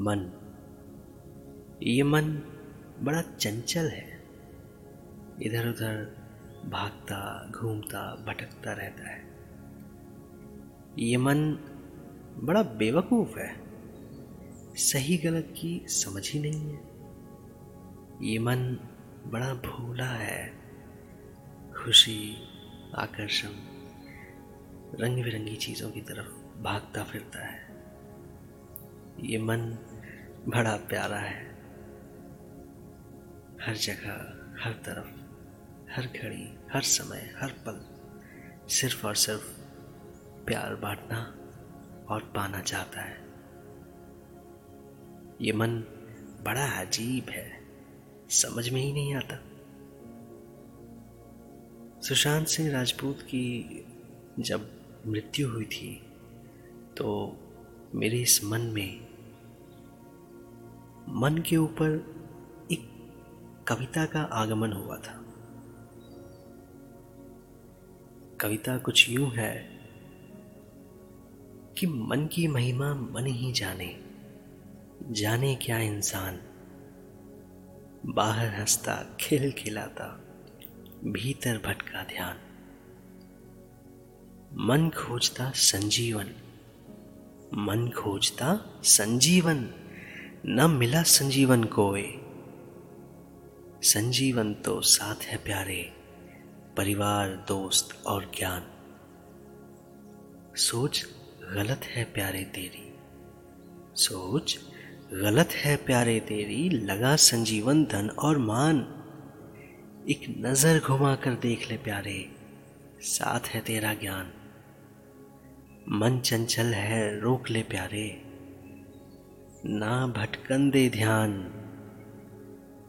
मन। ये मन बड़ा चंचल है। इधर उधर भागता, घूमता, भटकता रहता है। ये मन बड़ा बेवकूफ़ है। सही गलत की समझ ही नहीं है। ये मन बड़ा भोला है। खुशी, आकर्षण रंग बिरंगी चीज़ों की तरफ़ भागता फिरता है। ये मन बड़ा प्यारा है। हर जगह, हर तरफ़, हर घड़ी, हर समय, हर पल सिर्फ़ और सिर्फ़ प्यार बांटना और पाना चाहता है। ये मन बड़ा अजीब है, समझ में ही नहीं आता। सुशांत सिंह राजपूत की जब मृत्यु हुई थी तो मेरे इस मन में मन के ऊपर एक कविता का आगमन हुआ था। कविता कुछ यूँ है कि मन की महिमा मन ही जाने जाने क्या इंसान। बाहर हंसता, खिल खिलाता, भीतर भटका ध्यान। मन खोजता संजीवन, मन खोजता संजीवन। न मिला संजीवन कोय संजीवन तो साथ है प्यारे, परिवार, दोस्त और ज्ञान। सोच गलत है प्यारे तेरी। सोच गलत है प्यारे तेरी, लगा संजीवन धन और मान। एक नज़र घुमा कर देख ले प्यारे, साथ है तेरा ज्ञान। मन चंचल है, रोक ले प्यारे। ना भटकन दे ध्यान।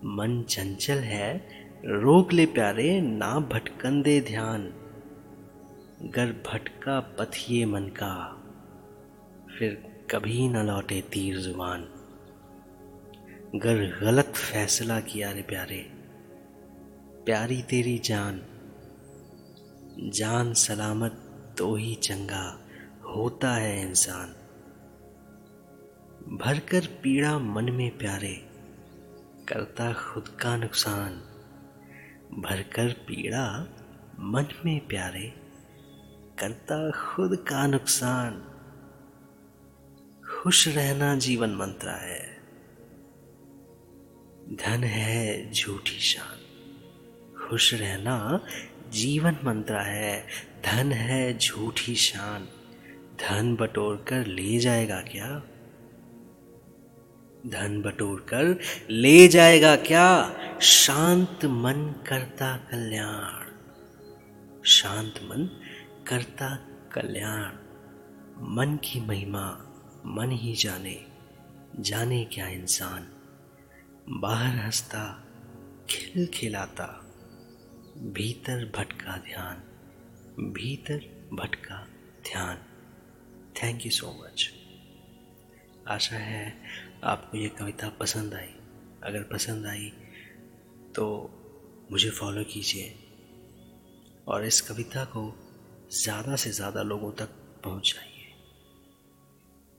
मन चंचल है, रोक ले प्यारे, ना भटकन दे ध्यान। गर भटका पथ ये मन का, फिर कभी न लौटे तीर ज़ुबान। गर गलत फैसला किया रे प्यारे, प्यारी तेरी जान। जान सलामत तो ही चंगा, होता है इंसान। भरकर पीड़ा मन में प्यारे, करता खुद का नुकसान। भरकर पीड़ा मन में प्यारे, करता खुद का नुकसान। खुश रहना जीवन मंत्र है। धन है झूठी शान। खुश रहना जीवन मंत्र है। धन है झूठी शान। धन बटोर कर ले जाएगा क्या? धन बटोर कर ले जाएगा क्या? शांत मन करता कल्याण। शांत मन करता कल्याण। मन की महिमा, मन ही जाने। जाने क्या इंसान? बाहर हंसता, खिल खिलाता। भीतर भटका ध्यान। भीतर भटका ध्यान। थैंक यू सो मच आशा है आपको ये कविता पसंद आई। अगर पसंद आई तो मुझे फॉलो कीजिए। और इस कविता को ज़्यादा से ज़्यादा लोगों तक पहुँचाइए।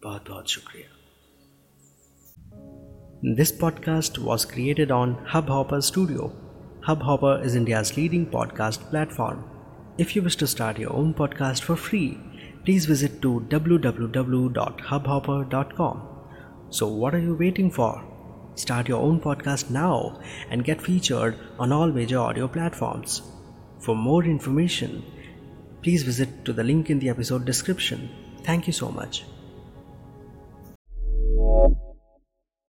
बहुत बहुत शुक्रिया। This podcast was created on Hubhopper studio Hubhopper is India's leading podcast platform if you wish to start your own podcast for free please visit to www.hubhopper.com. So, what are you waiting for? Start your own podcast now and get featured on all major audio platforms. For more information, please visit to the link in the episode description. Thank you so much.